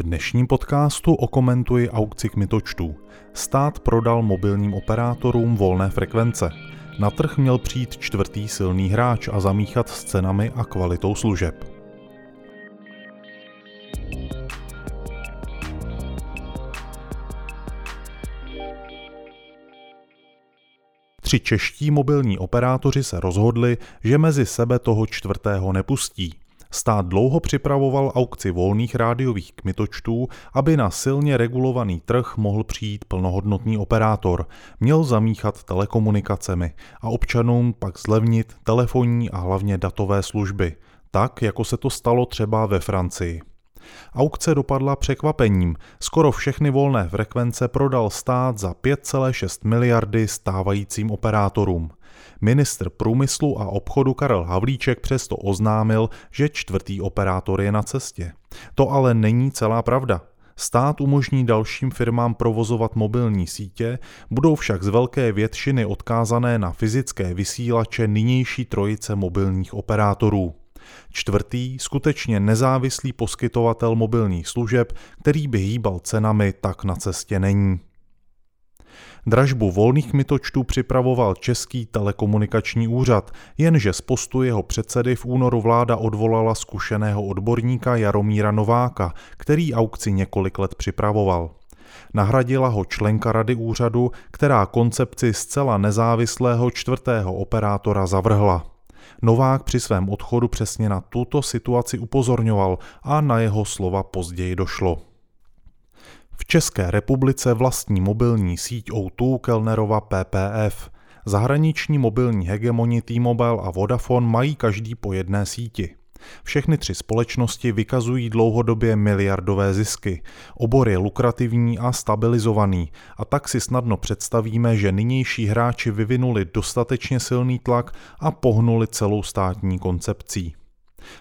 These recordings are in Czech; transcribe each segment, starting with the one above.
V dnešním podcastu okomentuji aukci kmitočtů. Stát prodal mobilním operátorům volné frekvence. Na trh měl přijít čtvrtý silný hráč a zamíchat s cenami a kvalitou služeb. Tři čeští mobilní operátoři se rozhodli, že mezi sebe toho čtvrtého nepustí. Stát dlouho připravoval aukci volných rádiových kmitočtů, aby na silně regulovaný trh mohl přijít plnohodnotný operátor, měl zamíchat telekomunikacemi a občanům pak zlevnit telefonní a hlavně datové služby, tak jako se to stalo třeba ve Francii. Aukce dopadla překvapením. Skoro všechny volné frekvence prodal stát za 5,6 miliardy stávajícím operátorům. Ministr průmyslu a obchodu Karel Havlíček přesto oznámil, že čtvrtý operátor je na cestě. To ale není celá pravda. Stát umožní dalším firmám provozovat mobilní sítě, budou však z velké většiny odkázané na fyzické vysílače nynější trojice mobilních operátorů. Čtvrtý, skutečně nezávislý poskytovatel mobilních služeb, který by hýbal cenami, tak na cestě není. Dražbu volných mytočtů připravoval Český telekomunikační úřad, jenže z postu jeho předsedy v únoru vláda odvolala zkušeného odborníka Jaromíra Nováka, který aukci několik let připravoval. Nahradila ho členka rady úřadu, která koncepci zcela nezávislého čtvrtého operátora zavrhla. Novák při svém odchodu přesně na tuto situaci upozorňoval a na jeho slova později došlo. V České republice vlastní mobilní síť O2 Kellnerova PPF. Zahraniční mobilní hegemoni T-Mobile a Vodafone mají každý po jedné síti. Všechny tři společnosti vykazují dlouhodobě miliardové zisky. Obor je lukrativní a stabilizovaný a tak si snadno představíme, že nynější hráči vyvinuli dostatečně silný tlak a pohnuli celou státní koncepcí.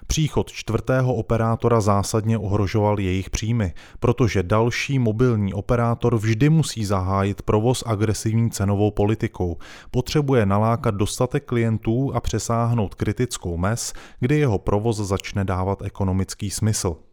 Příchod čtvrtého operátora zásadně ohrožoval jejich příjmy, protože další mobilní operátor vždy musí zahájit provoz agresivní cenovou politikou. Potřebuje nalákat dostatek klientů a přesáhnout kritickou mez, kdy jeho provoz začne dávat ekonomický smysl.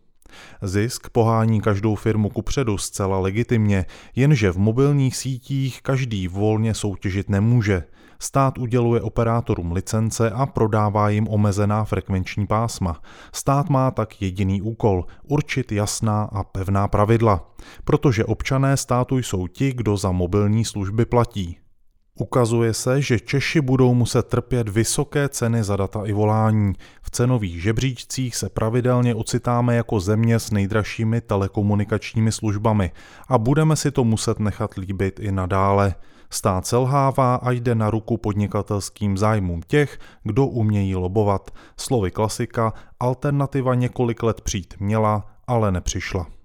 Zisk pohání každou firmu kupředu zcela legitimně, jenže v mobilních sítích každý volně soutěžit nemůže. Stát uděluje operátorům licence a prodává jim omezená frekvenční pásma. Stát má tak jediný úkol určit jasná a pevná pravidla, protože občané státu jsou ti, kdo za mobilní služby platí. Ukazuje se, že Češi budou muset trpět vysoké ceny za data i volání. V cenových žebříčcích se pravidelně ocitáme jako země s nejdražšími telekomunikačními službami a budeme si to muset nechat líbit i nadále. Stát selhává a jde na ruku podnikatelským zájmům těch, kdo umějí lobovat. Slovy klasika, alternativa několik let přijít měla, ale nepřišla.